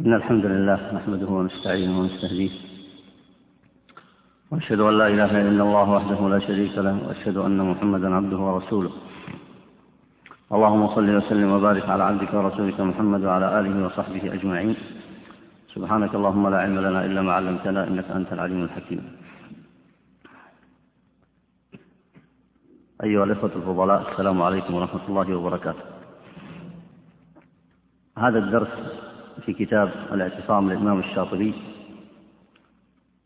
إن الحمد لله نحمده ونستعينه ونستهديه وأشهد أن لا إله إلا الله وحده لا شريك له وأشهد أن محمدا عبده ورسوله. اللهم صل وسلم وبارك على عبدك ورسولك محمد وعلى آله وصحبه أجمعين. سبحانك اللهم لا علم لنا إلا ما علمتنا إنك أنت العليم الحكيم. أيها الإخوة الفضلاء السلام عليكم ورحمة الله وبركاته. هذا الدرس في كتاب الاعتصام للإمام الشاطبي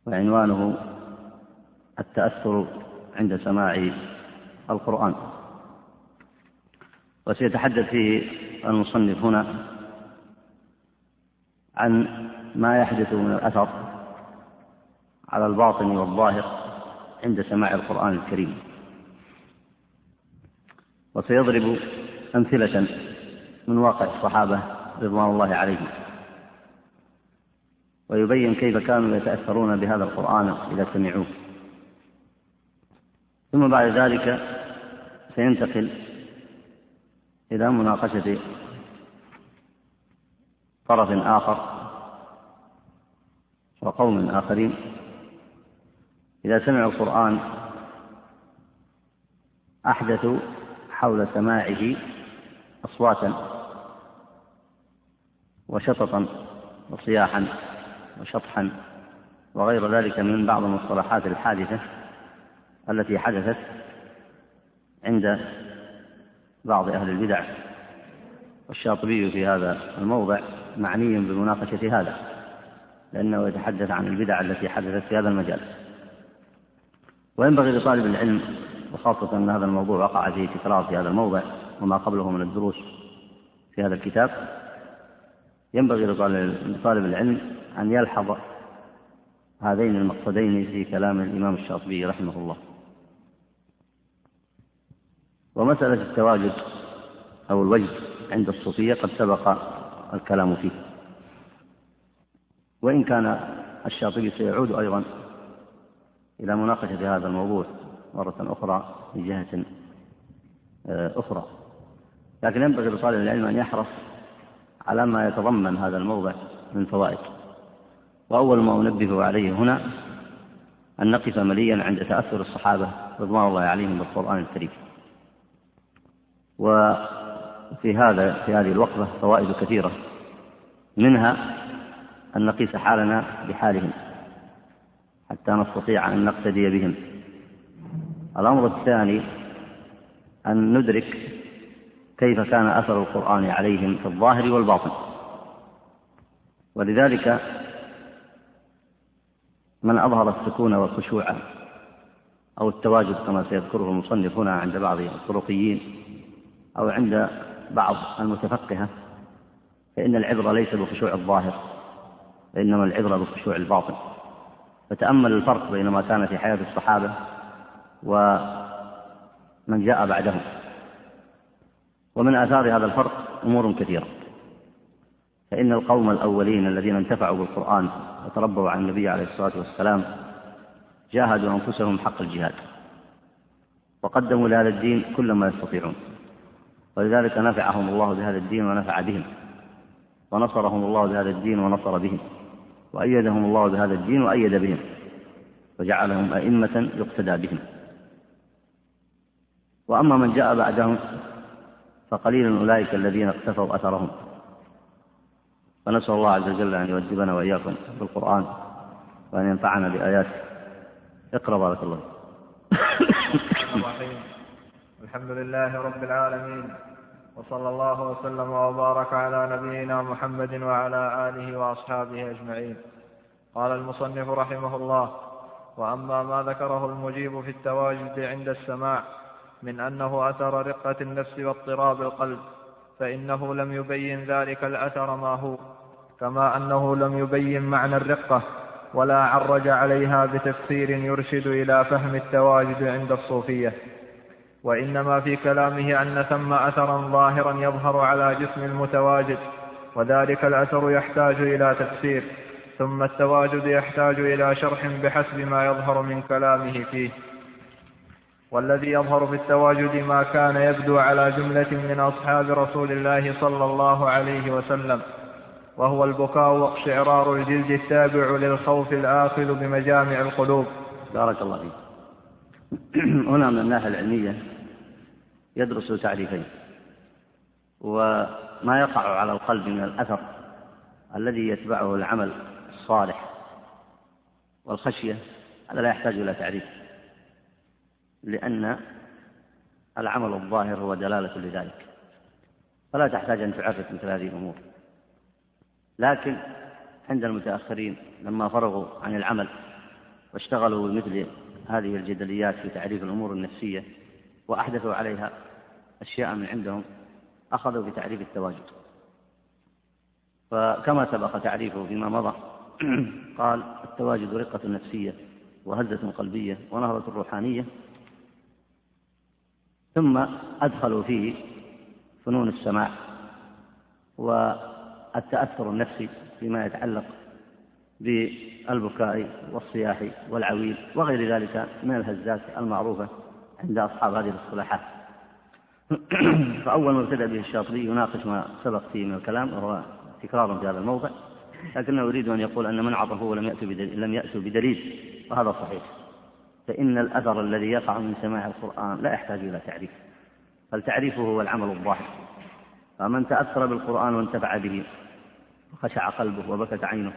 وعنوانه التأثر عند سماع القرآن. وسيتحدث فيه المصنف هنا عن ما يحدث من الأثر على الباطن والظاهر عند سماع القرآن الكريم. وسيضرب أمثلة من واقع الصحابة رضوان الله عليهم. ويبين كيف كانوا يتأثرون بهذا القرآن إذا سمعوه. ثم بعد ذلك سينتقل إلى مناقشة طرف آخر وقوم آخرين. إذا سمعوا القرآن أحدثوا حول سماعه أصواتا وشططا وصياحا. وشطحا وغير ذلك من بعض المصطلحات الحادثة التي حدثت عند بعض أهل البدع. والشاطبي في هذا الموضع معني بمناقشة هذا لأنه يتحدث عن البدع التي حدثت في هذا المجال. وينبغي لطالب العلم وخاصة أن هذا الموضوع وقع فيه تكرار في هذا الموضع وما قبله من الدروس في هذا الكتاب ينبغي لطالب العلم أن يلحظ هذين المقصدين في كلام الإمام الشاطبي رحمه الله. ومسألة التواجد أو الوجد عند الصوفية قد سبق الكلام فيه. وإن كان الشاطبي سيعود أيضا إلى مناقشة هذا الموضوع مرة أخرى في جهة آه، أخرى. لكن ينبغي لطالب العلم أن يحرص على ما يتضمن هذا الموضع من فوائد. وأول ما أنبه عليه هنا أن نقف مليا عند تأثر الصحابة رضوان الله عليهم بالقرآن الكريم. وفي هذا في هذه الوقفة فوائد كثيرة. منها أن نقيس حالنا بحالهم حتى نستطيع أن نقتدي بهم. الأمر الثاني أن ندرك كيف كان أثر القرآن عليهم في الظاهر والباطن. ولذلك من أظهر السكون والخشوع أو التواجد كما سيذكره المصنف هنا عند بعض الطرقيين أو عند بعض المتفقهة فإن العبرة ليس بخشوع الظاهر وإنما العبرة بخشوع الباطن. فتأمل الفرق بين ما كان في حياة الصحابة ومن جاء بعدهم. ومن آثار هذا الفرق أمور كثيرة. فإن القوم الأولين الذين انتفعوا بالقرآن وتربوا عن النبي عليه الصلاة والسلام جاهدوا أنفسهم حق الجهاد وقدموا لهذا الدين كل ما يستطيعون ولذلك نفعهم الله بهذا الدين ونفع بهم ونصرهم الله بهذا الدين ونصر بهم وأيدهم الله بهذا الدين وأيد بهم وجعلهم أئمة يقتدى بهم. وأما من جاء بعدهم فقليل أولئك الذين اقتفوا أثرهم. فنسأل الله عز وجل أن يؤدبنا وإياكم بالقرآن وأن ينفعنا بآياته. اقرأ بارك الله الحمد لله رب العالمين وصلى الله وسلم وبارك على نبينا محمد وعلى آله وأصحابه أجمعين. قال المصنف رحمه الله وأما ما ذكره المجيب في التواجد عند السماع من أنه أثر رقة النفس واضطراب القلب فإنه لم يبين ذلك الأثر ما هو كما أنه لم يبين معنى الرقة ولا عرج عليها بتفسير يرشد إلى فهم التواجد عند الصوفية. وإنما في كلامه أن ثم أثرا ظاهرا يظهر على جسم المتواجد وذلك الأثر يحتاج إلى تفسير ثم التواجد يحتاج إلى شرح بحسب ما يظهر من كلامه فيه. والذي يظهر في التواجد ما كان يبدو على جملة من أصحاب رسول الله صلى الله عليه وسلم وهو البكاء واقشعرار الجلد التابع للخوف الآخذ بمجامع القلوب. بارك الله فيك. هنا من الناحية العلمية يدرس تعريفين وما يقع على القلب من الأثر الذي يتبعه العمل الصالح والخشية هذا لا يحتاج إلى تعريف. لأن العمل الظاهر هو دلالة لذلك. فلا تحتاج أن تعرف مثل هذه الأمور. لكن عند المتأخرين لما فرغوا عن العمل واشتغلوا بمثل هذه الجدليات في تعريف الأمور النفسية وأحدثوا عليها أشياء من عندهم أخذوا بتعريف التواجد. فكما سبق تعريفه فيما مضى قال التواجد رقة نفسية وهزة قلبية ونهضة روحانية ثم أدخلوا فيه فنون السماع والتأثر النفسي فيما يتعلق بالبكاء والصياح والعويل وغير ذلك من الهزات المعروفة عند أصحاب هذه الاصطلاحات. فأول ما ابتدأ به الشاطبي يناقش ما سبق فيه من الكلام وهو تكرار في هذا الموضع لكنه يريد أن يقول أن من عطفوا ولم يأتوا بدليل لم يأتوا بدليل وهذا صحيح. فإن الأثر الذي يقع من سماع القرآن لا يحتاج إلى تعريف بل تعريفه هو العمل الظاهر. فمن تأثر بالقرآن وانتفع به وخشع قلبه وبكت عينه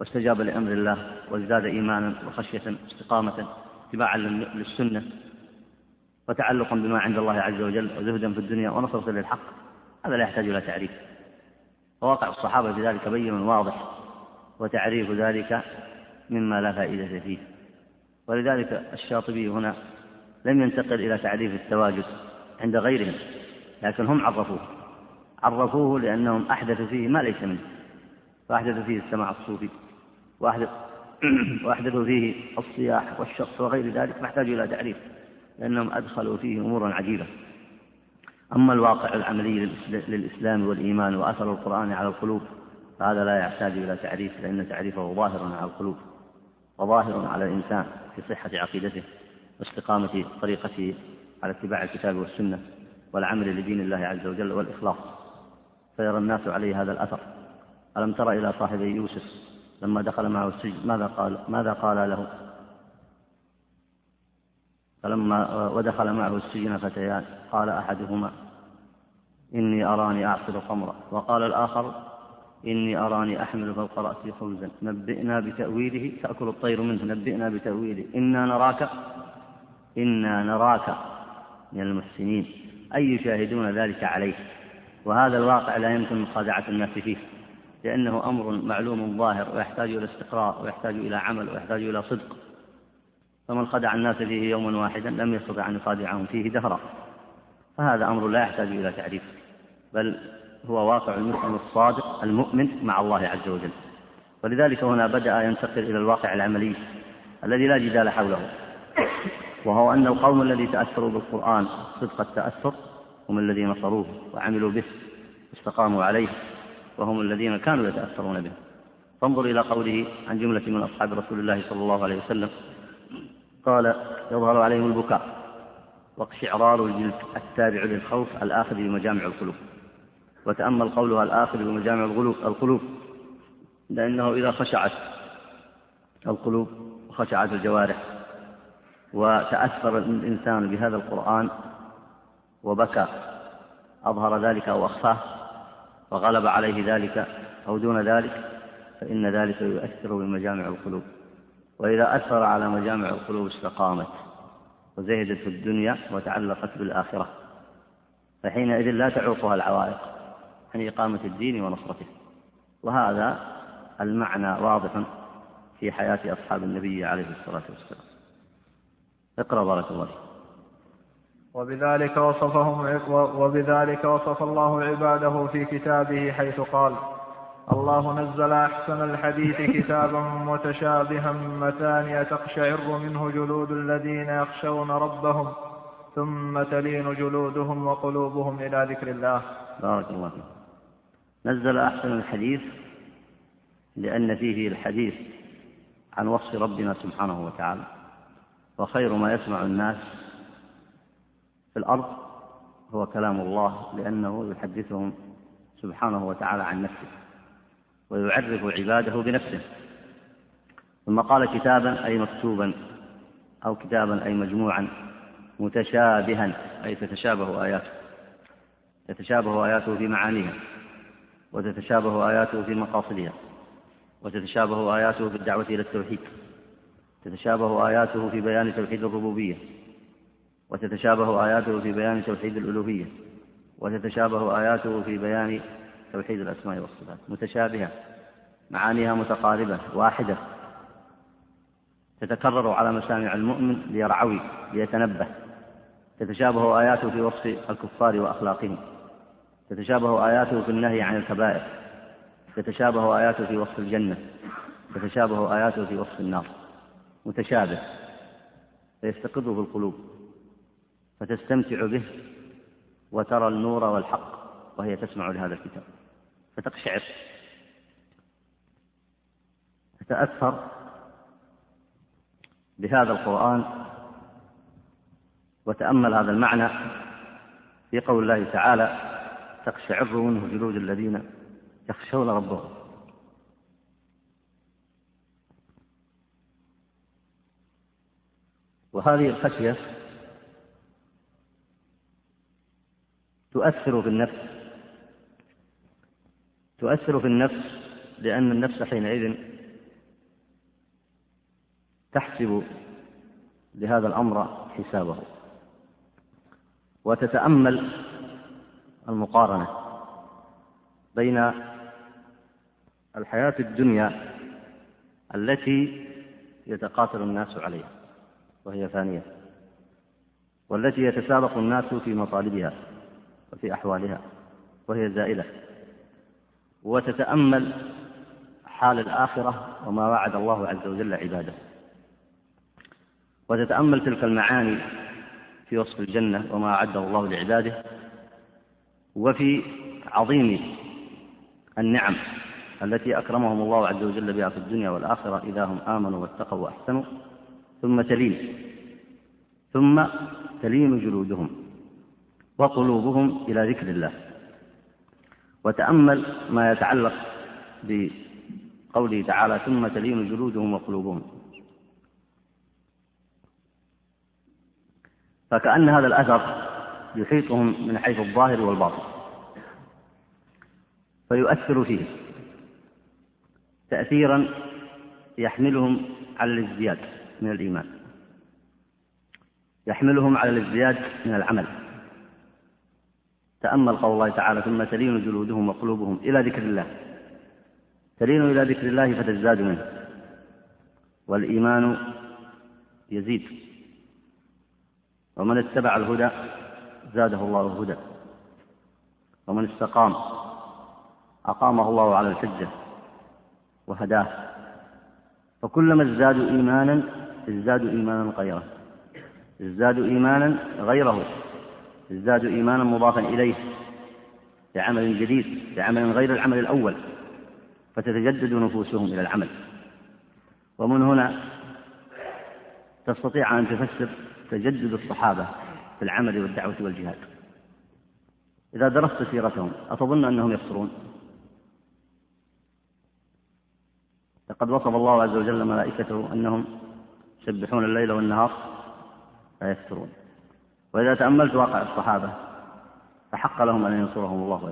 واستجاب لأمر الله وازداد إيمانا وخشية استقامة اتباعا للسنة وتعلقا بما عند الله عز وجل وزهدا في الدنيا ونصرة للحق هذا لا يحتاج إلى تعريف. وواقع الصحابة في ذلك بين واضح وتعريف ذلك مما لا فائدة فيه. ولذلك الشاطبي هنا لم ينتقل إلى تعريف التواجد عند غيرهم لكن هم عرفوه. عرفوه لأنهم أحدثوا فيه ما ليس منه فأحدثوا فيه السماع الصوفي وأحدث وأحدثوا فيه الصياح والشخص وغير ذلك فاحتاجوا إلى تعريف لأنهم أدخلوا فيه أمورا عجيبة. أما الواقع العملي للإسلام والإيمان وأثر القرآن على القلوب فهذا لا يحتاج إلى تعريف لأن تعريفه ظاهر على القلوب وظاهر على الإنسان. في صحة عقيدته واستقامة طريقته على اتباع الكتاب والسنة والعمل لدين الله عز وجل والإخلاص. فيرى الناس عليه هذا الأثر. ألم تر إلى صاحبي يوسف لما دخل معه السجن؟ ماذا قال؟ ماذا قال له؟ فلما ودخل معه السجن فتيان قال أحدهما إني أراني أعصر خمرا وقال الآخر إني أراني أحمل فوق رأسي خبزا. نبئنا بتأويله تأكل الطير منه. نبئنا بتأويله. إنا نراك إنا نراك من المحسنين. أي يشاهدون ذلك عليه. وهذا الواقع لا يمكن مخادعة الناس فيه لأنه أمر معلوم ظاهر ويحتاج إلى استقراء ويحتاج إلى عمل ويحتاج إلى صدق. فمن خدع الناس فيه يوما واحدا لم يستطع أن يخادعهم فيه دهرا. فهذا أمر لا يحتاج إلى تعريف. بل هو واقع المسلم الصادق المؤمن مع الله عز وجل. ولذلك هنا بدأ ينتقل إلى الواقع العملي الذي لا جدال حوله. وهو أن القوم الذي تأثروا بالقرآن صدق التأثر هم الذين نصروه وعملوا به واستقاموا عليه وهم الذين كانوا يتأثرون به. فانظر إلى قوله عن جملة من أصحاب رسول الله صلى الله عليه وسلم. قال يظهر عليهم البكاء واقشعرار الجلد التابع للخوف الآخذ بمجامع القلوب. وتأمل قولها الآخذ بمجامع القلوب لأنه إذا خشعت القلوب وخشعت الجوارح وتأثر الإنسان بهذا القرآن وبكى أظهر ذلك أو أخفاه وغلب عليه ذلك أو دون ذلك فإن ذلك يؤثر بمجامع القلوب. وإذا أثر على مجامع القلوب استقامت وزهدت في الدنيا وتعلقت بالآخرة فحينئذ لا تعوقها العوائق. عن إقامة الدين ونصرته. وهذا المعنى واضح في حياة أصحاب النبي عليه الصلاة والسلام. اقرأ بارك الله فيك. وبذلك وصفهم وبذلك وصف الله عباده في كتابه حيث قال الله نزل أحسن الحديث كتابا متشابها مثانية تقشعر منه جلود الذين يخشون ربهم ثم تلين جلودهم وقلوبهم إلى ذكر الله. بارك الله فيك. نزل أحسن الحديث لأن فيه الحديث عن وصف ربنا سبحانه وتعالى وخير ما يسمع الناس في الأرض هو كلام الله لأنه يحدثهم سبحانه وتعالى عن نفسه ويعرف عباده بنفسه. ثم قال كتابا أي مكتوبا أو كتابا أي مجموعا متشابها أي تتشابه آياته. تتشابه آياته في معانيها. وتتشابه آياته في مقاصدها وتتشابه آياته في الدعوة إلى التوحيد تتشابه آياته في بيان توحيد الربوبية وتتشابه آياته في بيان توحيد الألوهية وتتشابه آياته في بيان توحيد الأسماء والصفات. متشابهة معانيها متقاربة واحدة. تتكرر على مسامع المؤمن ليرعوي ليتنبه. تتشابه آياته في وصف الكفار وأخلاقهم. تتشابه آياته في النهي عن الكبائر تتشابه آياته في وصف الجنة تتشابه آياته في وصف النار. متشابه فيستقر في القلوب فتستمتع به وترى النور والحق وهي تسمع لهذا الكتاب. فتقشعر تتأثر بهذا القرآن وتأمل هذا المعنى في قول الله تعالى تقشعر منه جلود الذين يخشون ربهم. وهذه الخشية تؤثر في النفس تؤثر في النفس لأن النفس حينئذ تحسب لهذا الأمر حسابه وتتأمل المقارنة بين الحياة الدنيا التي يتقاتل الناس عليها وهي فانية والتي يتسابق الناس في مطالبها وفي أحوالها وهي زائلة وتتأمل حال الآخرة وما وعد الله عز وجل عباده وتتأمل تلك المعاني في وصف الجنة وما أعده الله لعباده وفي عظيم النعم التي أكرمهم الله عز وجل بها في الدنيا والآخرة إذا هم آمنوا واتقوا وأحسنوا ثم تلين ثم تلين جلودهم وقلوبهم إلى ذكر الله. وتأمل ما يتعلق بقوله تعالى ثم تلين جلودهم وقلوبهم. فكأن هذا الأثر يحيطهم من حيث الظاهر والباطن فيؤثر فيه. تأثيرا يحملهم على الازدياد من الإيمان. يحملهم على الازدياد من العمل. تأمل قول الله تعالى ثم تلين جلودهم وقلوبهم إلى ذكر الله. تلين إلى ذكر الله فتزداد منه. والإيمان يزيد. ومن اتبع الهدى زاده الله هدى ومن استقام أقامه الله على الحجة وهداه. فكلما ازدادوا إيمانا ازدادوا إيمانا غيره. ازدادوا إيمانا غيره. ازدادوا إيمانا مضافا إليه بعمل جديد بعمل غير العمل الأول. فتتجدد نفوسهم إلى العمل. ومن هنا تستطيع أن تفسر تجدد الصحابة. في العمل والدعوة والجهاد. إذا درست سيرتهم أتظن أنهم يفطرون لقد وصف الله عز وجل ملائكته أنهم يسبحون الليل والنهار لا يفترون. وإذا تأملت واقع الصحابة فحق لهم أن ينصرهم الله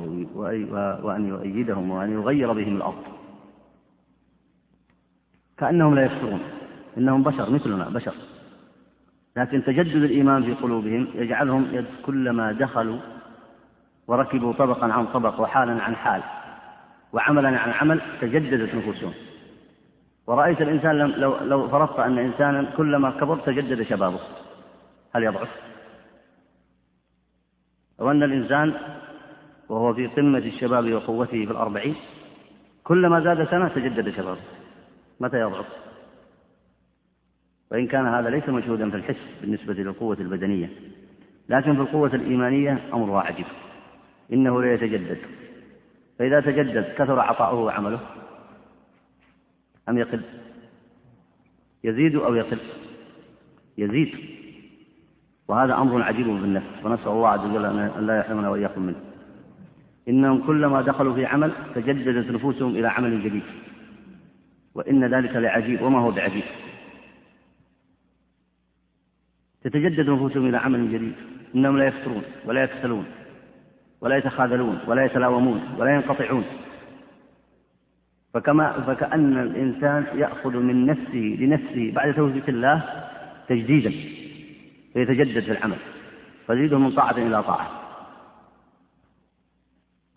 وأن يؤيدهم وأن يغير بهم الأرض. كأنهم لا يفترون. إنهم بشر مثلنا بشر. لكن تجدد الإيمان في قلوبهم يجعلهم كلما دخلوا وركبوا طبقا عن طبق وحالا عن حال وعملا عن عمل تجددت نفوسهم ورأيت الإنسان لو, لو فرضت أن إنسانا كلما كبر تجدد شبابه هل يضعف؟ أو أن الإنسان وهو في قمة الشباب وقوته في الأربعين كلما زاد سنة تجدد شبابه متى يضعف؟ وإن كان هذا ليس مشهودا في الحس بالنسبة للقوة البدنية. لكن في القوة الإيمانية أمرها عجيب إنه لا يتجدد. فإذا تجدد كثر عطاؤه وعمله. أم يقل؟ يزيد أو يقل؟ يزيد. وهذا أمر عجيب بالنفس ونسأل الله عز وجل أن لا يحرمنا وإياكم منه. إنهم كلما دخلوا في عمل تجددت نفوسهم إلى عمل جديد. وإن ذلك لعجيب وما هو بعجيب؟ تتجدد نفوسهم إلى عمل جديد. إنهم لا يفترون ولا يكسلون ولا يتخاذلون ولا يتلاومون ولا ينقطعون. فكما فكأن الإنسان يأخذ من نفسه لنفسه بعد توبة الله تجديدا فيتجدد في العمل فيزيده من طاعة إلى طاعة.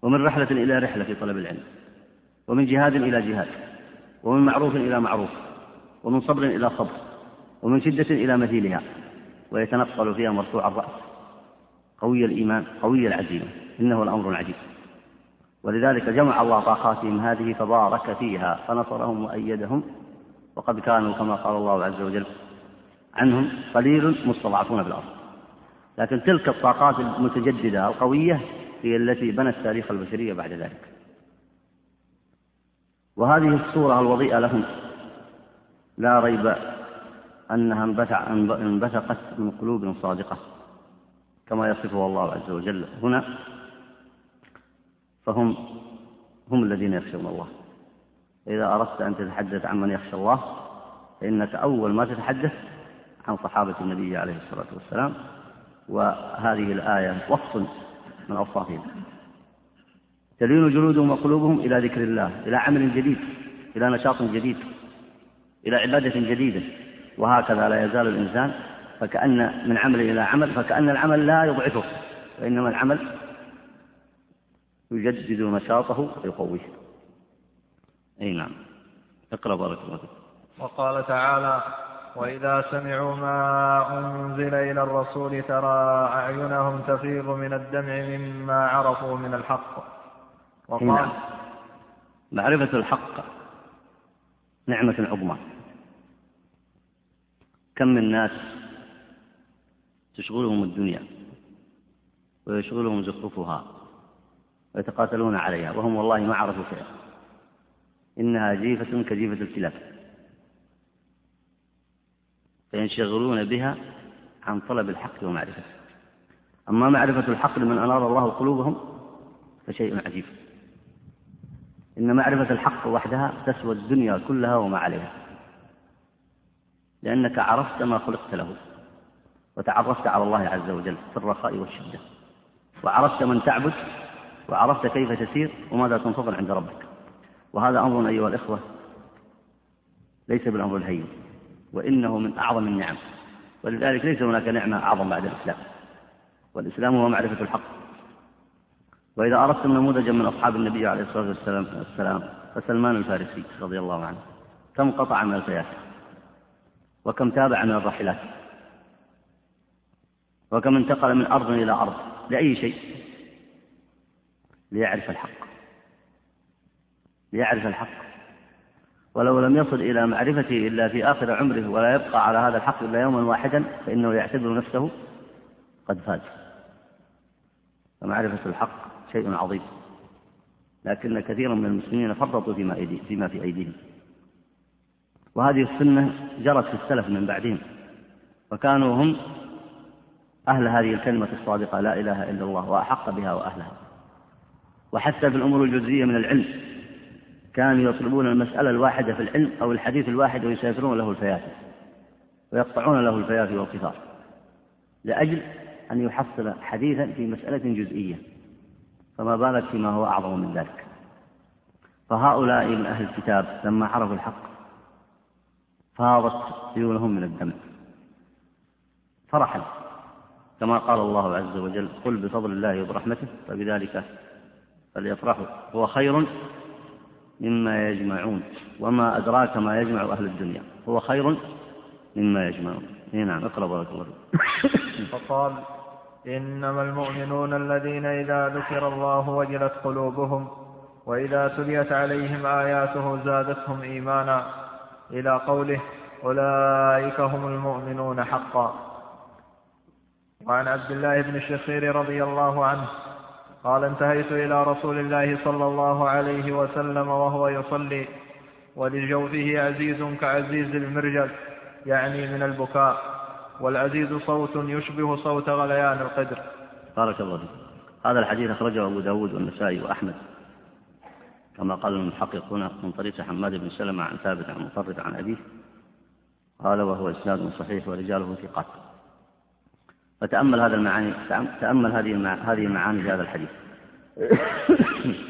ومن رحلة إلى رحلة في طلب العلم ومن جهاد إلى جهاد ومن معروف إلى معروف ومن صبر إلى صبر ومن شدة إلى مثيلها. ويتنقل فيها مرفوع الرأس. قوي الإيمان قوي العزيمة. إنه الأمر العجيب. ولذلك جمع الله طاقاتهم هذه فبارك فيها فنصرهم وأيدهم وقد كانوا كما قال الله عز وجل عنهم قليل مستضعفون في الأرض. لكن تلك الطاقات المتجددة القوية هي التي بنت تاريخ البشرية بعد ذلك. وهذه الصورة الوضيئة لهم. لا ريب أنها انبثقت من قلوب صادقة كما يصفه الله عز وجل هنا فهم هم الذين يخشون الله. إذا أردت أن تتحدث عن من يخشى الله فإنك أول ما تتحدث عن صحابة النبي عليه الصلاة والسلام وهذه الآية وصف من أوصافهم. تلين جلودهم وقلوبهم إلى ذكر الله إلى عمل جديد إلى نشاط جديد إلى عبادة جديدة. وهكذا لا يزال الإنسان فكأن من عمل إلى عمل فكأن العمل لا يضعفه وإنما العمل يجدد نشاطه ويقويه. أي نعم. اقرأ بارك الله فيك. وقال تعالى وإذا سمعوا ما أنزل إلى الرسول ترى أعينهم تفيض من الدمع مما عرفوا من الحق. وقال نعم. معرفة الحق نعمة عظمى. كم من ناس تشغلهم الدنيا ويشغلهم زخرفها ويتقاتلون عليها وهم والله ما عرفوا شيئا إنها جيفة كجيفة الكلاب. فينشغلون بها عن طلب الحق ومعرفته أما معرفة الحق لمن أنار الله قلوبهم فشيء عجيب. إن معرفة الحق وحدها تسوى الدنيا كلها وما عليها. لأنك عرفت ما خلقت له وتعرفت على الله عز وجل في الرخاء والشدة وعرفت من تعبد وعرفت كيف تسير وماذا تنتظر عند ربك. وهذا أمر أيها الإخوة ليس بالأمر الهين وإنه من أعظم النعم ولذلك ليس هناك نعمة أعظم بعد الإسلام والإسلام هو معرفة الحق. وإذا أردتم نموذجا من أصحاب النبي عليه الصلاة والسلام فسلمان الفارسي رضي الله عنه كم قطع من الفياسق وكم تابع من الراحلات وكم انتقل من أرض إلى أرض. لأي شيء. ليعرف الحق. ليعرف الحق. ولو لم يصل إلى معرفته إلا في آخر عمره ولا يبقى على هذا الحق إلا يوما واحدا فإنه يعتبر نفسه قد فاز. فمعرفة الحق شيء عظيم. لكن كثيرا من المسلمين فرطوا فيما, فيما في أيديهم. وهذه السنة جرت في السلف من بعدهم وكانوا هم أهل هذه الكلمة الصادقة لا إله إلا الله وأحق بها وأهلها. وحتى في الأمور الجزئية من العلم كانوا يطلبون المسألة الواحدة في العلم أو الحديث الواحد ويسافرون له الفيافي ويقطعون له الفيافي والقطار لأجل أن يحصل حديثا في مسألة جزئية فما بالك فيما هو أعظم من ذلك. فهؤلاء من أهل الكتاب لما عرفوا الحق فاضت عيونهم من الدمع فرحا كما قال الله عز وجل قل بفضل الله وبرحمته فبذلك فليفرحوا هو خير مما يجمعون. وما أدراك ما يجمع أهل الدنيا. هو خير مما يجمعون. نعم اقرأ بارك الله فقال إنما المؤمنون الذين إذا ذكر الله وجلت قلوبهم وإذا تليت عليهم آياته زادتهم إيمانا. إلى قوله أولئك هم المؤمنون حقا. وعن عبد الله بن الشخير رضي الله عنه قال انتهيت إلى رسول الله صلى الله عليه وسلم وهو يصلي ولجوفه عزيز كعزيز المرجل يعني من البكاء والعزيز صوت يشبه صوت غليان القدر. بارك الله فيك. هذا الحديث أخرجه أبو داود والنسائي وأحمد. كما قال المحققون من طريق حماد بن سلمة عن ثابت عن مطرد عن أبيه قال وهو إسناد صحيح ورجاله ثقات. فتأمل هذا المعاني تأمل هذه هذه المعاني في هذا الحديث.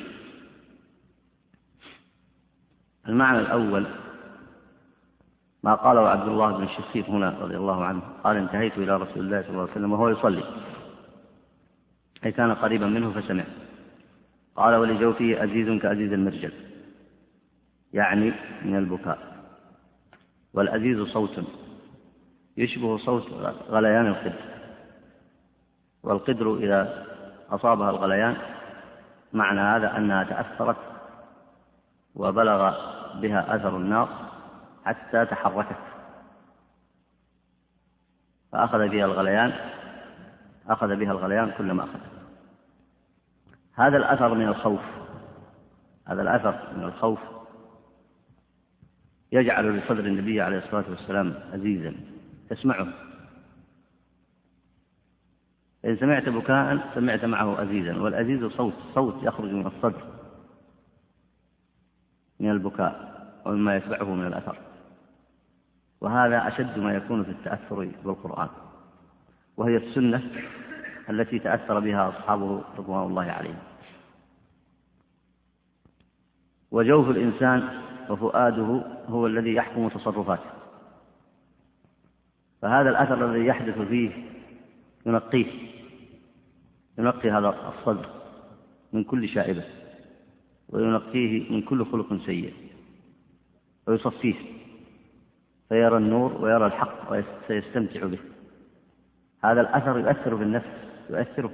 المعنى الأول ما قاله عبد الله بن الشخير هنا رضي الله عنه قال انتهيت إلى رسول الله صلى الله عليه وسلم وهو يصلي. أي كان قريبا منه فسمع قال ولجوفه أزيز كأزيز المرجل. يعني من البكاء. والأزيز صوت. يشبه صوت غليان القدر. والقدر إذا أصابها الغليان معنى هذا أنها تأثرت وبلغ بها أثر النار حتى تحركت. فأخذ بها الغليان أخذ بها الغليان كلما أخذ. هذا الأثر من الخوف. هذا الأثر من الخوف يجعل لصدر النبي عليه الصلاة والسلام عزيزا تسمعه. إن سمعت بكاء سمعت معه أزيزا والأزيز صوت صوت يخرج من الصدر من البكاء ومما يتبعه من الأثر. وهذا أشد ما يكون في التأثر بالقرآن وهي السنة التي تأثر بها أصحابه رضوان الله عليهم. وجوف الإنسان وفؤاده هو الذي يحكم تصرفاته. فهذا الأثر الذي يحدث فيه ينقيه ينقي هذا الصدر من كل شائبة وينقيه من كل خلق سيء ويصفيه فيرى النور ويرى الحق وسيستمتع به. هذا الأثر يؤثر في النفس يؤثر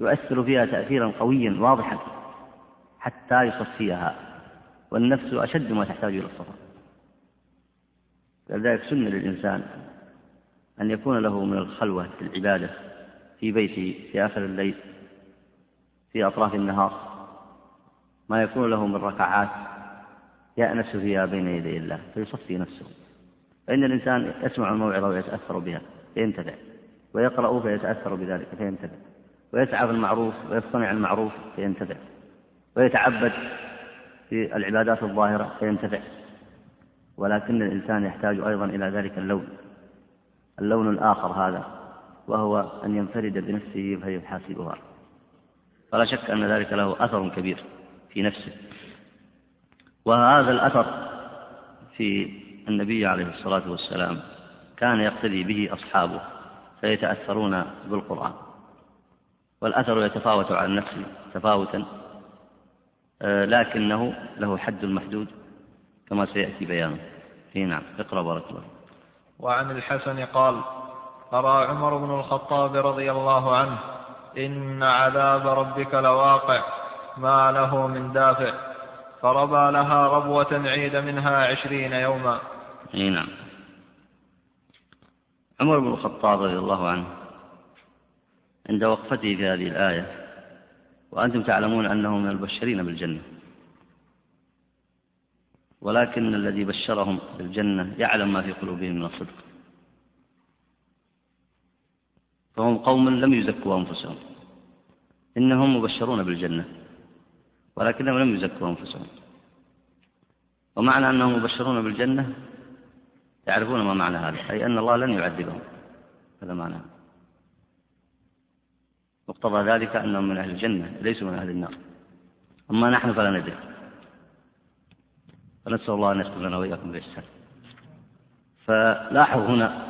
يؤثر فيها تأثيرا قويا واضحا حتى يصفيها والنفس أشد ما تحتاج إلى الصفاء لذلك سن للإنسان أن يكون له من الخلوة في العبادة في بيته في آخر الليل في أطراف النهار. ما يكون له من ركعات يأنس فيها بين يدي الله فيصفي نفسه. فإن الإنسان يسمع الموعظة ويتأثر بها فينتفع. ويقرأ فيتأثر بذلك فينتفع ويسعى في المعروف ويصطنع المعروف فينتفع ويتعبد في العبادات الظاهرة فينتفع ولكن الإنسان يحتاج أيضا إلى ذلك اللون. اللون الآخر هذا وهو أن ينفرد بنفسه فيحاسبها. فلا شك أن ذلك له أثر كبير في نفسه. وهذا الأثر في النبي عليه الصلاة والسلام كان يقتدي به أصحابه. فيتأثرون بالقرآن. والأثر يتفاوت على النفس تفاوتا آه، لكنه له حد محدود كما سيأتي بيانه. اي نعم. اقرأ بارك الله وعن الحسن قال قرأ عمر بن الخطاب رضي الله عنه إن عذاب ربك لواقع ما له من دافع فربى لها ربوة عيد منها عشرين يوما. اي نعم. عمر بن الخطاب رضي الله عنه عند وقفته في هذه الآية وأنتم تعلمون أنه من المبشرين بالجنة. ولكن الذي بشرهم بالجنة يعلم ما في قلوبهم من الصدق. فهم قوم لم يزكوا أنفسهم. إنهم مبشرون بالجنة ولكنهم لم يزكوا أنفسهم. ومعنى أنهم مبشرون بالجنة يعرفون ما معنى هذا أي أن الله لن يعذبهم هذا معناه مقتضى ذلك أنهم من أهل الجنة ليسوا من أهل النار. أما نحن فلا ندري. فنسأل الله أن يسكن لنا وإياكم بالإحسان. فلاحظوا هنا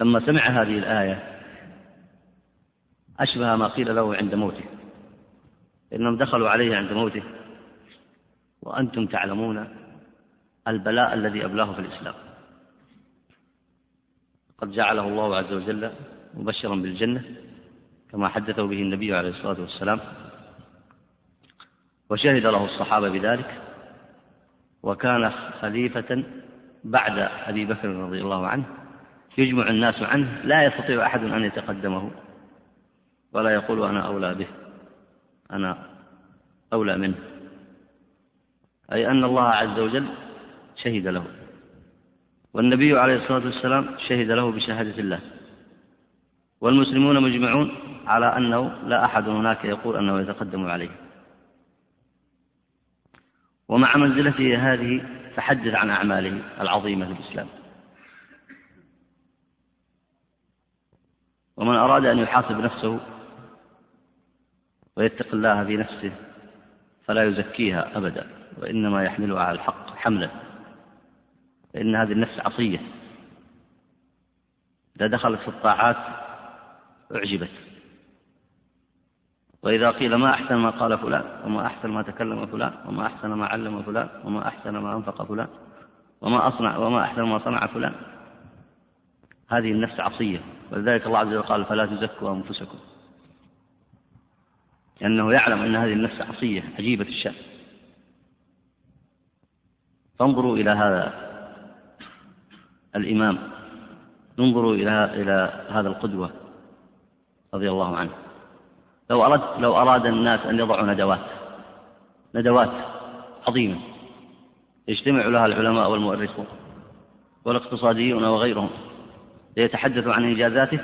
لما سمع هذه الآية أشبه ما قيل له عند موته. إنهم دخلوا عليه عند موته وأنتم تعلمون البلاء الذي أبلاه في الإسلام. قد جعله الله عز وجل مبشرا بالجنة كما حدثه به النبي عليه الصلاة والسلام. وشهد له الصحابة بذلك وكان خليفة بعد أبي بكر رضي الله عنه يجمع الناس عنه لا يستطيع أحد أن يتقدمه ولا يقول أنا أولى به أنا أولى منه. أي أن الله عز وجل شهد له. والنبي عليه الصلاة والسلام شهد له بشهادة الله. والمسلمون مجمعون على أنه لا أحد هناك يقول أنه يتقدم عليه. ومع منزلته هذه فحدث عن أعماله العظيمة في الإسلام. ومن أراد أن يحاسب نفسه ويتق الله في نفسه فلا يزكيها أبدا وإنما يحملها على الحق حملا. فإن هذه النفس عصية. إذا دخلت في الطاعات أعجبت. وإذا قيل ما أحسن ما قال فلان وما أحسن ما تكلم فلان وما أحسن ما علم فلان وما أحسن ما أنفق فلان وما أصنع وما أحسن ما صنع فلان. هذه النفس عصية. ولذلك الله عز وجل قال فلا تزكوا أنفسكم. لأنه يعلم أن هذه النفس عصية عجيبة الشأن. فانظروا إلى هذا. الإمام. انظروا إلى إلى هذا القدوة رضي الله عنه. لو أراد لو أراد الناس أن يضعوا ندوات ندوات عظيمة يجتمع لها العلماء والمؤرخون والاقتصاديون وغيرهم ليتحدثوا عن إنجازاته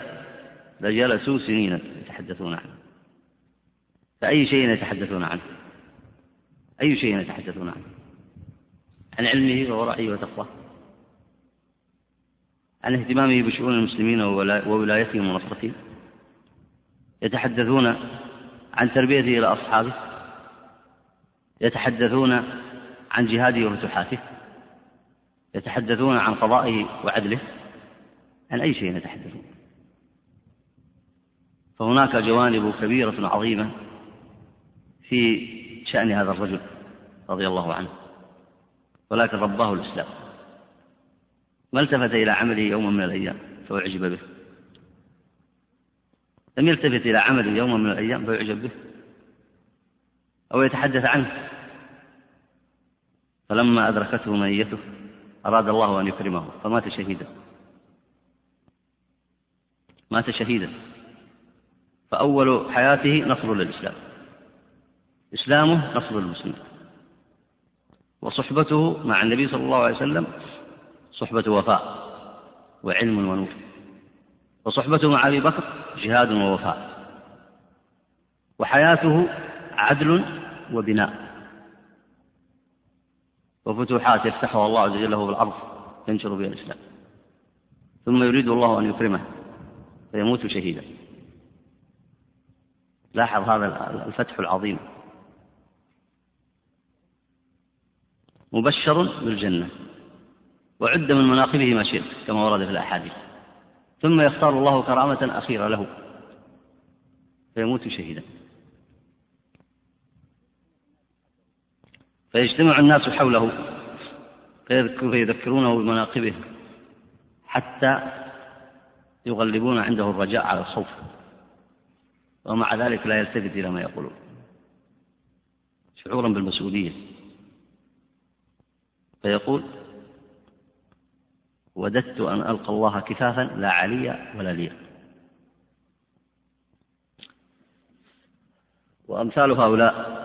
لجلسوا سنين يتحدثون عنه. فأي شيء يتحدثون عنه؟ أي شيء يتحدثون عنه؟ عن علمه وورعه وتقواه. عن اهتمامه بشؤون المسلمين وولايتهم ونصرتهم. يتحدثون عن تربيته إلى أصحابه. يتحدثون عن جهاده وفتوحاته. يتحدثون عن قضائه وعدله. عن أي شيء يتحدثون. فهناك جوانب كبيرة عظيمة في شأن هذا الرجل رضي الله عنه. ولكن رباه الإسلام. ما التفت إلى عمله يوما من الأيام؟ فأعجب به. لم يلتفت إلى عمله يوما من الأيام فيعجب به. أو يتحدث عنه. فلما أدركته منيته أراد الله أن يكرمه فمات شهيدا. مات شهيدا. فأول حياته نصر للإسلام. إسلامه نصر للمسلمين وصحبته مع النبي صلى الله عليه وسلم صحبة وفاء وعلم ونور. وصحبته مع أبي بكر جهاد ووفاء. وحياته عدل وبناء. وفتوحات يفتحها الله عز وجل له بالأرض ينشر بها الإسلام. ثم يريد الله أن يكرمه فيموت شهيدا. لاحظ هذا الفتح العظيم. مبشر بالجنة. وعد من مناقبه ما شئت كما ورد في الأحاديث. ثم يختار الله كرامة أخيرة له. فيموت شهيدا. فيجتمع الناس حوله فيذكرونه بمناقبه حتى يغلبون عنده الرجاء على الخوف. ومع ذلك لا يلتفت إلى ما يقولون. شعورا بالمسؤولية. فيقول وددت أن ألقى الله كفافا لا علي ولا لي وأمثال هؤلاء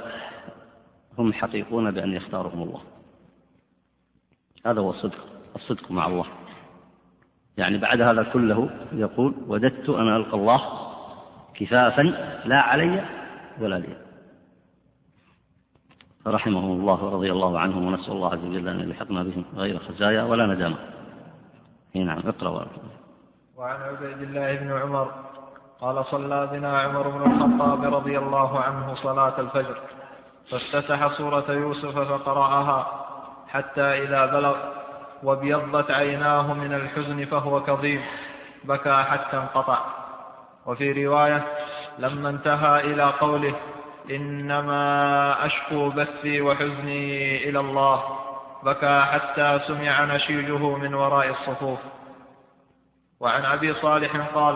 هم حقيقون بأن يختارهم الله. هذا هو الصدق الصدق مع الله. يعني بعد هذا كله يقول وددت أن ألقى الله كفافا لا علي ولا لي فرحمهم الله ورضي الله عنهم ونسأل الله عز وجل أن يلحقنا بهم غير خزايا ولا ندامة. نعم اقرأ وعن عبيد الله بن عمر قال صلى بنا عمر بن الخطاب رضي الله عنه صلاة الفجر فافتتح سورة يوسف فقرأها حتى إذا بلغ وابيضت عيناه من الحزن فهو كظيم بكى حتى انقطع. وفي رواية لما انتهى إلى قوله إنما أشكو بثي وحزني إلى الله بكى حتى سمع نشيجه من وراء الصفوف. وعن أبي صالح قال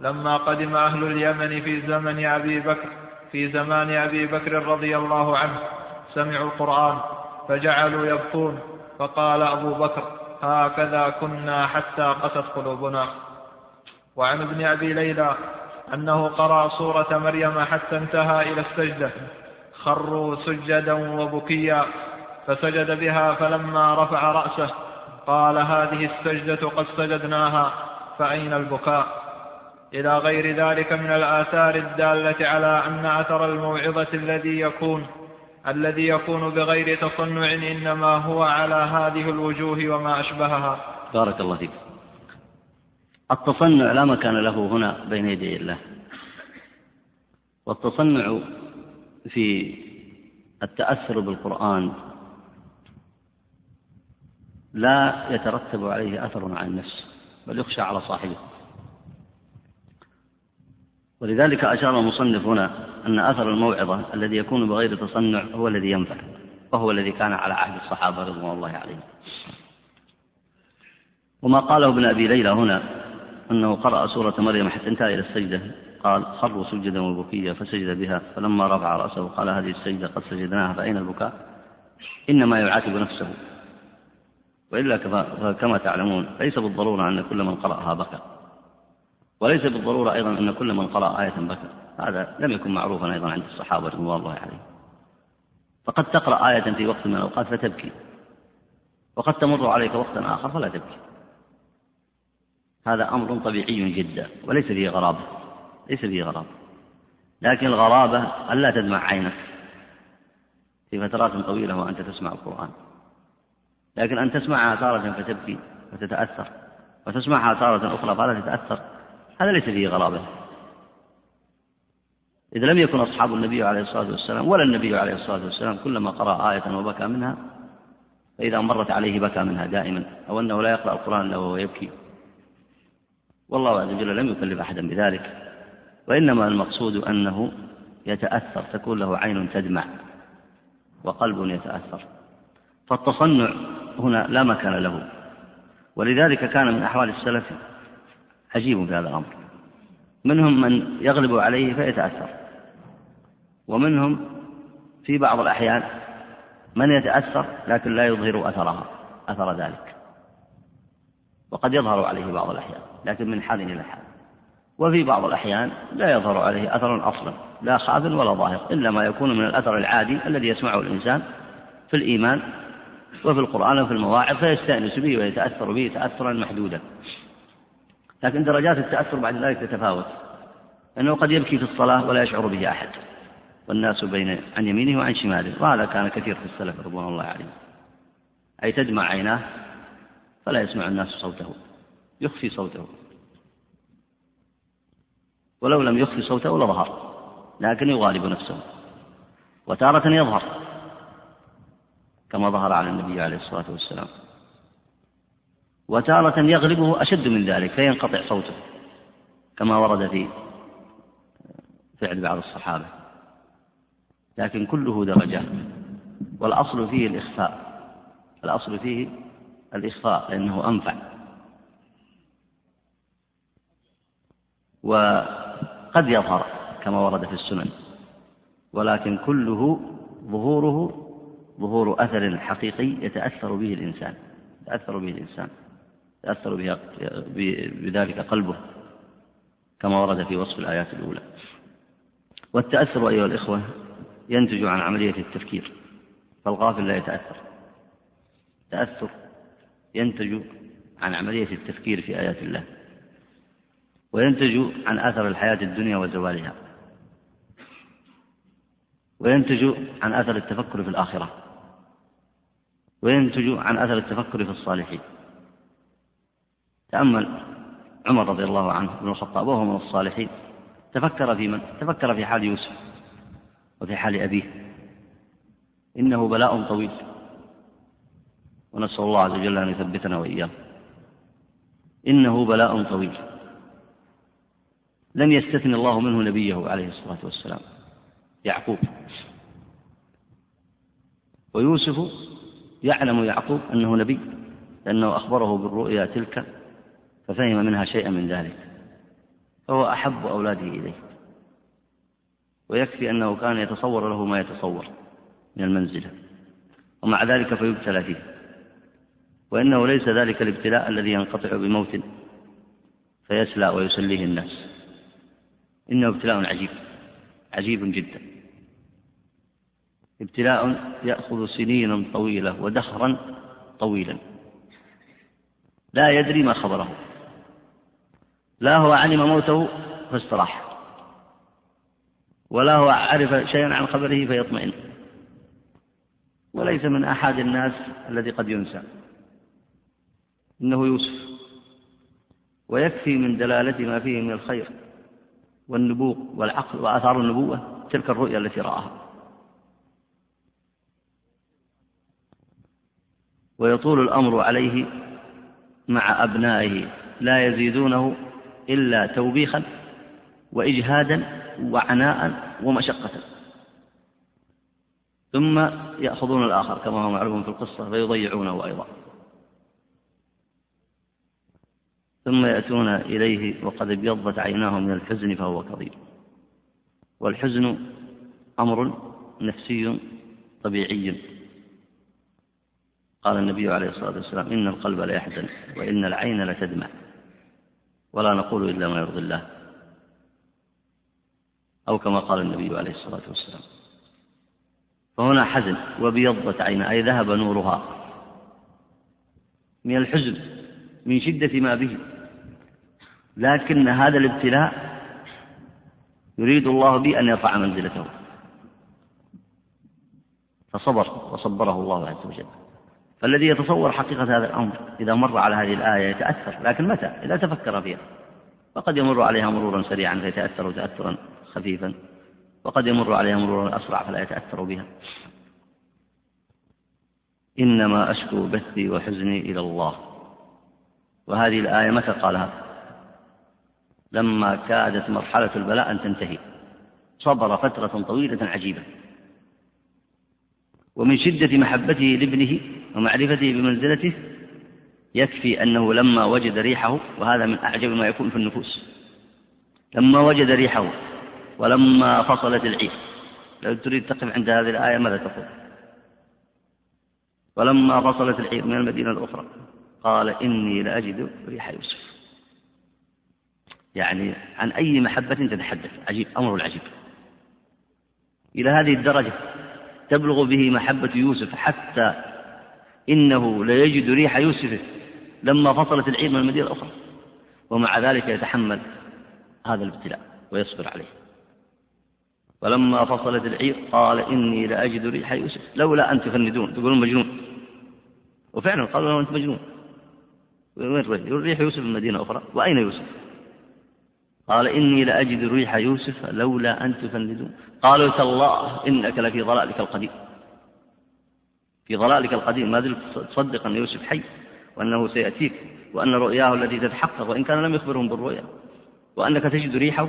لما قدم أهل اليمن في زمن أبي بكر في زمان أبي بكر رضي الله عنه سمعوا القرآن فجعلوا يبكون فقال أبو بكر هكذا كنا حتى قست قلوبنا. وعن ابن أبي ليلى أنه قرأ سورة مريم حتى انتهى إلى السجدة خروا سجدا وبكيا. فسجد بها فلما رفع رأسه قال هذه السجدة قد سجدناها فأين البكاء؟ إلى غير ذلك من الآثار الدالة على أن أثر الموعظة الذي يكون الذي يكون بغير تصنع إنما هو على هذه الوجوه وما أشبهها. بارك الله فيك. التصنع لا مكان له هنا بين يدي الله. والتصنع في التأثر بالقرآن لا يترتب عليه أثر عن النفس بل يخشى على صاحبه. ولذلك أشار المصنف هنا أن أثر الموعظة الذي يكون بغير تصنع هو الذي ينفع وهو الذي كان على عهد الصحابة رضوان الله عليهم. وما قاله ابن أبي ليلى هنا أنه قرأ سورة مريم حتى انتهى إلى السجدة قال خروا سجدا وبكيا فسجد بها فلما رفع رأسه قال هذه السجدة قد سجدناها فأين البكاء؟ إنما يعاتب نفسه. وإلا كما تعلمون ليس بالضرورة أن كل من قرأها بكى. وليس بالضرورة أيضا أن كل من قرأ آية بكى. هذا لم يكن معروفا أيضا عند الصحابة رضوان الله عليهم. فقد تقرأ آية في وقت من الأوقات فتبكي. وقد تمر عليك وقتا آخر فلا تبكي. هذا أمر طبيعي جدا وليس فيه غرابة. ليس فيه غرابة. لكن الغرابة ألا تدمع عينك. في فترات طويلة وأنت تسمع القرآن. لكن أن تسمعها تارة فتبكي وتتأثر وتسمعها تارة أخرى فلا تتأثر. هذا ليس فيه غرابة إذا لم يكن أصحاب النبي عليه الصلاة والسلام ولا النبي عليه الصلاة والسلام كلما قرأ آية وبكى منها فإذا مرت عليه بكى منها دائما أو أنه لا يقرأ القرآن إلا وهو يبكي. والله عز وجل لم يكلف أحدا بذلك. وإنما المقصود أنه يتأثر تكون له عين تدمع وقلب يتأثر. فالتصنع هنا لا مكان له. ولذلك كان من أحوال السلف عجيب في هذا الأمر. منهم من يغلب عليه فيتأثر. ومنهم في بعض الأحيان من يتأثر لكن لا يظهر أثرها أثر ذلك. وقد يظهر عليه بعض الأحيان لكن من حال إلى حال. وفي بعض الأحيان لا يظهر عليه أثر أصلا لا خاف ولا ظاهر إلا ما يكون من الأثر العادي الذي يسمعه الإنسان في الإيمان وفي القرآن وفي المواعظ فيستأنس به ويتأثر به تأثرا محدودا. لكن درجات التأثر بعد ذلك تتفاوت لأنه قد يبكي في الصلاة ولا يشعر به أحد والناس بين عن يمينه وعن شماله وهذا كان كثير في السلف رضوان الله عليهم. أي تدمع عيناه فلا يسمع الناس صوته يخفي صوته. ولو لم يخفي صوته لظهر لكن يغالب نفسه وتارة يظهر. كما ظهر على النبي عليه الصلاة والسلام. وتارة يغلبه أشد من ذلك فينقطع صوته كما ورد في فعل بعض الصحابة. لكن كله درجات والأصل فيه الإخفاء. الأصل فيه الإخفاء لأنه أنفع. وقد يظهر كما ورد في السنن ولكن كله ظهوره ظهور أثر حقيقي يتأثر به الإنسان يتأثر به الإنسان يتأثر بذلك قلبه كما ورد في وصف الآيات الأولى. والتأثر أيها الإخوة ينتج عن عملية التفكير فالغافل لا يتأثر. تأثر ينتج عن عملية التفكير في آيات الله وينتج عن أثر الحياة الدنيا وزوالها وينتج عن أثر التفكر في الآخرة. وينتج عن أثر التفكر في الصالحين. تأمل عمر رضي الله عنه بن الخطاب وهو من الصالحين. تفكر في من؟ تفكر في حال يوسف وفي حال أبيه. إنه بلاء طويل. ونسأل الله عز وجل أن يثبتنا وإياه. إنه بلاء طويل. لم يستثن الله منه نبيه عليه الصلاة والسلام. يعقوب. ويوسف يعلم يعقوب أنه نبي لأنه أخبره بالرؤيا تلك ففهم منها شيئا من ذلك فهو أحب أولاده إليه. ويكفي أنه كان يتصور له ما يتصور من المنزلة ومع ذلك فيبتلى فيه. وإنه ليس ذلك الابتلاء الذي ينقطع بموت فيسلى ويسليه الناس. إنه ابتلاء عجيب عجيب جدا. ابتلاء يأخذ سنينا طويلة ودهرا طويلا. لا يدري ما خبره. لا هو علم موته فاستراح. ولا هو عرف شيئا عن خبره فيطمئن. وليس من أحد الناس الذي قد ينسى. إنه يوسف. ويكفي من دلالة ما فيه من الخير والنبوغ والعقل وآثار النبوة تلك الرؤيا التي رآها. ويطول الأمر عليه مع أبنائه لا يزيدونه إلا توبيخا وإجهادا وعناء ومشقة. ثم يأخذون الآخر كما هو معروف في القصة فيضيعونه أيضا. ثم يأتون إليه وقد ابيضت عيناه من الحزن فهو كظيم. والحزن أمر نفسي طبيعي. قال النبي عليه الصلاة والسلام إن القلب لا يحزن وإن العين لتدمع ولا نقول إلا ما يرضي الله أو كما قال النبي عليه الصلاة والسلام. فهنا حزن وبيضت عيناه أي ذهب نورها من الحزن من شدة ما به. لكن هذا الابتلاء يريد الله به أن يرفع منزلته. فصبر وصبره الله عز وجل. فالذي يتصور حقيقة هذا الأمر إذا مر على هذه الآية يتأثر لكن متى؟ إذا تفكر فيها. فقد يمر عليها مرورا سريعا فيتأثر تأثرا خفيفا. وقد يمر عليها مرورا أسرع فلا يتأثر بها. إنما أشكو بثي وحزني إلى الله. وهذه الآية متى قالها؟ لما كادت مرحلة البلاء أن تنتهي. صبر فترة طويلة عجيبة. ومن شدة محبته لابنه ومعرفته بمنزلته يكفي أنه لما وجد ريحه وهذا من أعجب ما يكون في النفوس. لما وجد ريحه ولما فصلت العير لو تريد تقف عند هذه الآية ماذا تقول؟ ولما فصلت العير من المدينة الأخرى قال إني لأجد ريح يوسف. يعني عن أي محبة تتحدث؟ عجيب أمر العجيب. إلى هذه الدرجة تبلغ به محبة يوسف حتى إنه ليجد ريح يوسف لما فصلت العير من المدينة الأخرى. ومع ذلك يتحمل هذا الابتلاء ويصبر عليه. ولما فصلت العير قال إني لأجد ريح يوسف. لولا أن تفندون تقولون مجنون. وفعلا قالوا له أنت مجنون. وين ريح؟ يوسف من مدينة أخرى وأين يوسف؟ قال إني لأجد ريح يوسف لولا أن تفندون. قالوا تالله إنك لفي ضلالك القديم. في ضلالك القديم. ما زلت تصدق أن يوسف حي وأنه سيأتيك وأن رؤياه التي تتحقق وإن كان لم يخبرهم بالرؤيا وأنك تجد ريحه.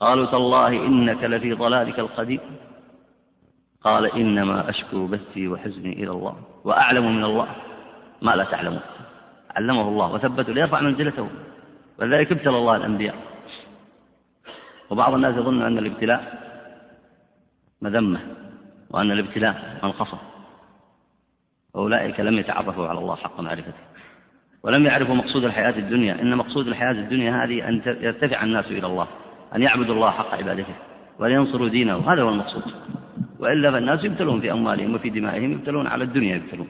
قالوا تالله إنك لفي ضلالك القديم. قال إنما أشكو بثي وحزني إلى الله وأعلم من الله ما لا تعلمون. علمه الله وثبته ليرفع منزلته. ولذلك ابتلى الله الأنبياء. وبعض الناس يظن أن الابتلاء مذمة وأن الابتلاء منقصة. أولئك لم يتعرفوا على الله حق معرفته ولم يعرفوا مقصود الحياة الدنيا. إن مقصود الحياة الدنيا هذه أن يرتفع الناس إلى الله أن يعبدوا الله حق عبادته وأن ينصروا دينه هذا هو المقصود. وإلا فالناس يبتلون في أموالهم وفي دمائهم يبتلون على الدنيا يبتلون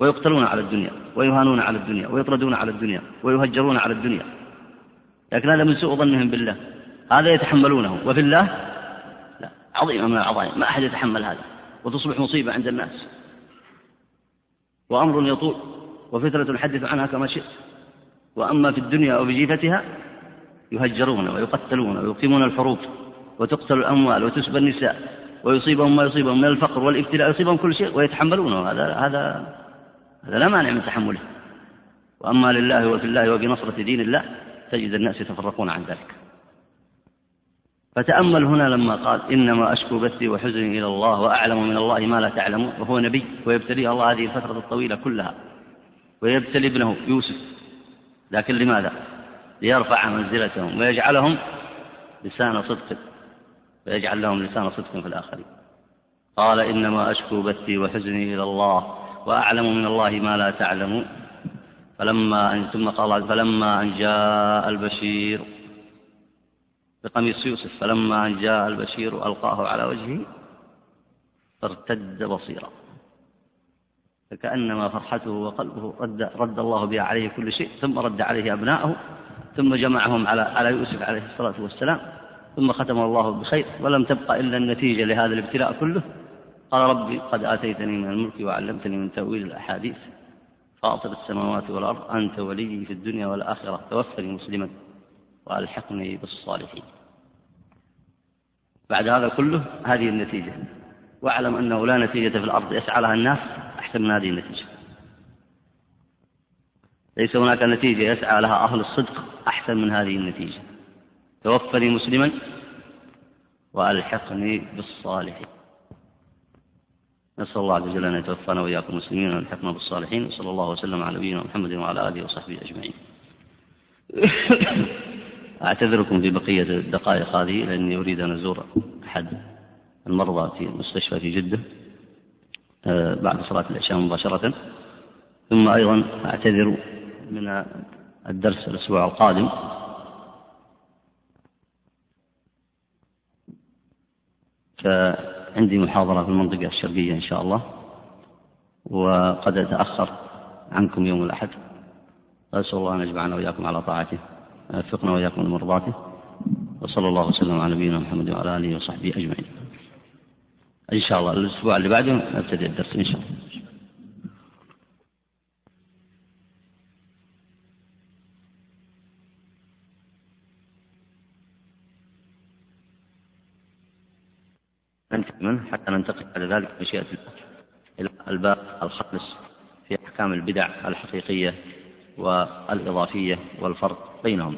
ويقتلون على الدنيا ويهانون على الدنيا ويطردون على الدنيا ويهجرون على الدنيا. لكن هذا من سوء ظنهم بالله. هذا يتحملونه وفي الله لا عظيم من العظائم ما أحد يتحمل هذا وتصبح مصيبة عند الناس. وأمر يطول وفترة نحدث عنها كما شئت. وأما في الدنيا وبجيفتها يهجرون ويقتلون ويقيمون الحروب وتقتل الأموال وتسبى النساء ويصيبهم ما يصيبهم من الفقر والابتلاء يصيبهم كل شيء ويتحملونه هذا هذا هذا لا مانع من تحمله. وأما لله وفي الله وبنصرة دين الله تجد الناس يتفرقون عن ذلك. فتأمل هنا لما قال إنما أشكو بثي وحزني إلى الله وأعلم من الله ما لا تعلمون وهو نبي ويبتليه الله هذه الفترة الطويلة كلها ويبتلي ابنه يوسف. لكن لماذا؟ ليرفع منزلتهم ويجعلهم لسان صدق ويجعل لهم لسان صدق في الآخرين. قال إنما أشكو بثي وحزني إلى الله وأعلم من الله ما لا تعلمون. فلما أن ثم قال فلما أن جاء البشير بقميص يوسف فلما جاء البشير ألقاه على وجهه فارتد بصيرا. فكأنما فرحته وقلبه رد, رد الله بها عليه كل شيء ثم رد عليه أبناءه ثم جمعهم على على يوسف عليه الصلاة والسلام ثم ختم الله بخير ولم تبقى إلا النتيجة لهذا الابتلاء كله. قال ربي قد آتيتني من الملك وعلمتني من تأويل الأحاديث فاطر السماوات والأرض أنت ولي في الدنيا والآخرة توفني مسلما وألحقني بالصالحين. بعد هذا كله هذه النتيجة. واعلم أنه لا نتيجة في الأرض يسعى لها الناس أحسن من هذه النتيجة. ليس هناك نتيجة يسعى لها أهل الصدق أحسن من هذه النتيجة. توفني مسلما وألحقني بالصالحين. نسأل الله عز وجل أن يتوفانا وإياكم مسلمين ويلحقنا بالصالحين وصلى الله وسلم على نبينا محمد وعلى آله وصحبه أجمعين. أعتذركم في بقية الدقائق هذه لأني أريد أن أزور أحد المرضى في المستشفى في جدة آه، بعد صلاة العشاء مباشرة. ثم أيضا أعتذر من الدرس الأسبوع القادم. فعندي محاضرة في المنطقة الشرقية إن شاء الله وقد أتأخر عنكم يوم الأحد. أسأل الله أن يجمعنا وإياكم على طاعته. ويوفقنا وإياكم لمرضاته وصلى الله وسلم على نبينا محمد وعلى آله وصحبه أجمعين. إن شاء الله الأسبوع اللي بعده نبتدئ الدرس إن شاء الله. منه حتى ننتقل بعد ذلك بمشيئة الله إلى الباب الخامس في أحكام البدع الحقيقية. والإضافية والفرق بينهم.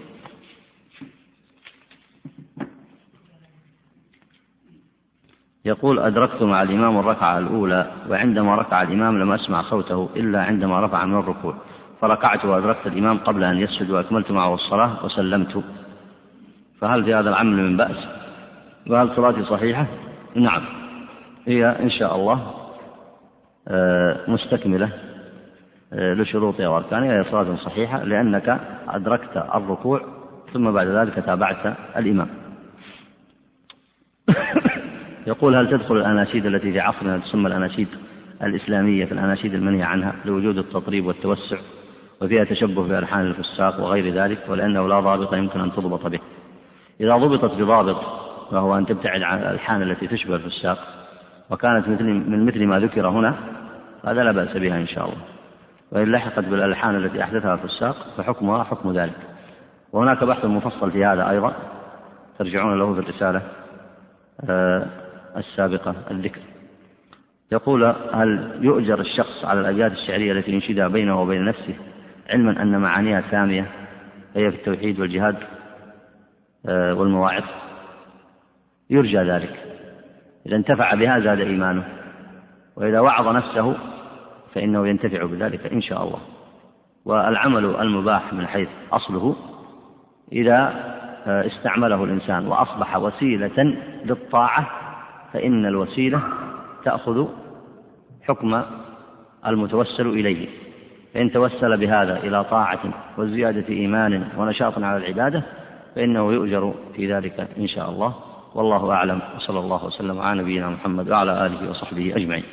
يقول أدركت مع الإمام الركعة الأولى وعندما ركع الإمام لم أسمع صوته إلا عندما رفع من الركوع. فركعت وأدركت الإمام قبل أن يسجد وأكملت معه الصلاة وسلمت. فهل في هذا العمل من بأس؟ وهل صلاتي صحيحة؟ نعم. هي إن شاء الله آه، مستكملة. لشروطها وأركانها هي صلاة صحيحة لأنك أدركت الركوع ثم بعد ذلك تابعت الإمام. يقول هل تدخل الأناشيد التي في عصرنا تسمى الأناشيد الإسلامية في الأناشيد المنهي عنها لوجود التطريب والتوسع وفيها تشبه بألحان الفساق وغير ذلك ولأنه لا ضابط يمكن أن تضبط به. إذا ضبطت بضابط وهو أن تبتعد عن الألحان التي تشبه الفساق. وكانت مثل من مثل ما ذكر هنا هذا لا بأس بها إن شاء الله. وإن لحقت بالألحان التي أحدثها الفساق فحكمها حكم ذلك. وهناك بحث مفصل في هذا أيضا ترجعون له في الرسالة آه، السابقة الذكر. يقول هل يؤجر الشخص على الأبيات الشعرية التي ينشدها بينه وبين نفسه علما أن معانيها سامية هي في التوحيد والجهاد آه، والمواعظ؟ يرجى ذلك. إذا انتفع بها زاد إيمانه وإذا وعظ نفسه فإنه ينتفع بذلك إن شاء الله. والعمل المباح من حيث أصله إذا آه، استعمله الإنسان وأصبح وسيلة للطاعة فإن الوسيلة تأخذ حكم المتوسل إليه. فإن توسل بهذا إلى طاعة وزيادة إيمان ونشاط على العبادة فإنه يؤجر في ذلك إن شاء الله. والله أعلم وصلى الله وسلم على نبينا محمد وعلى آله وصحبه أجمعين.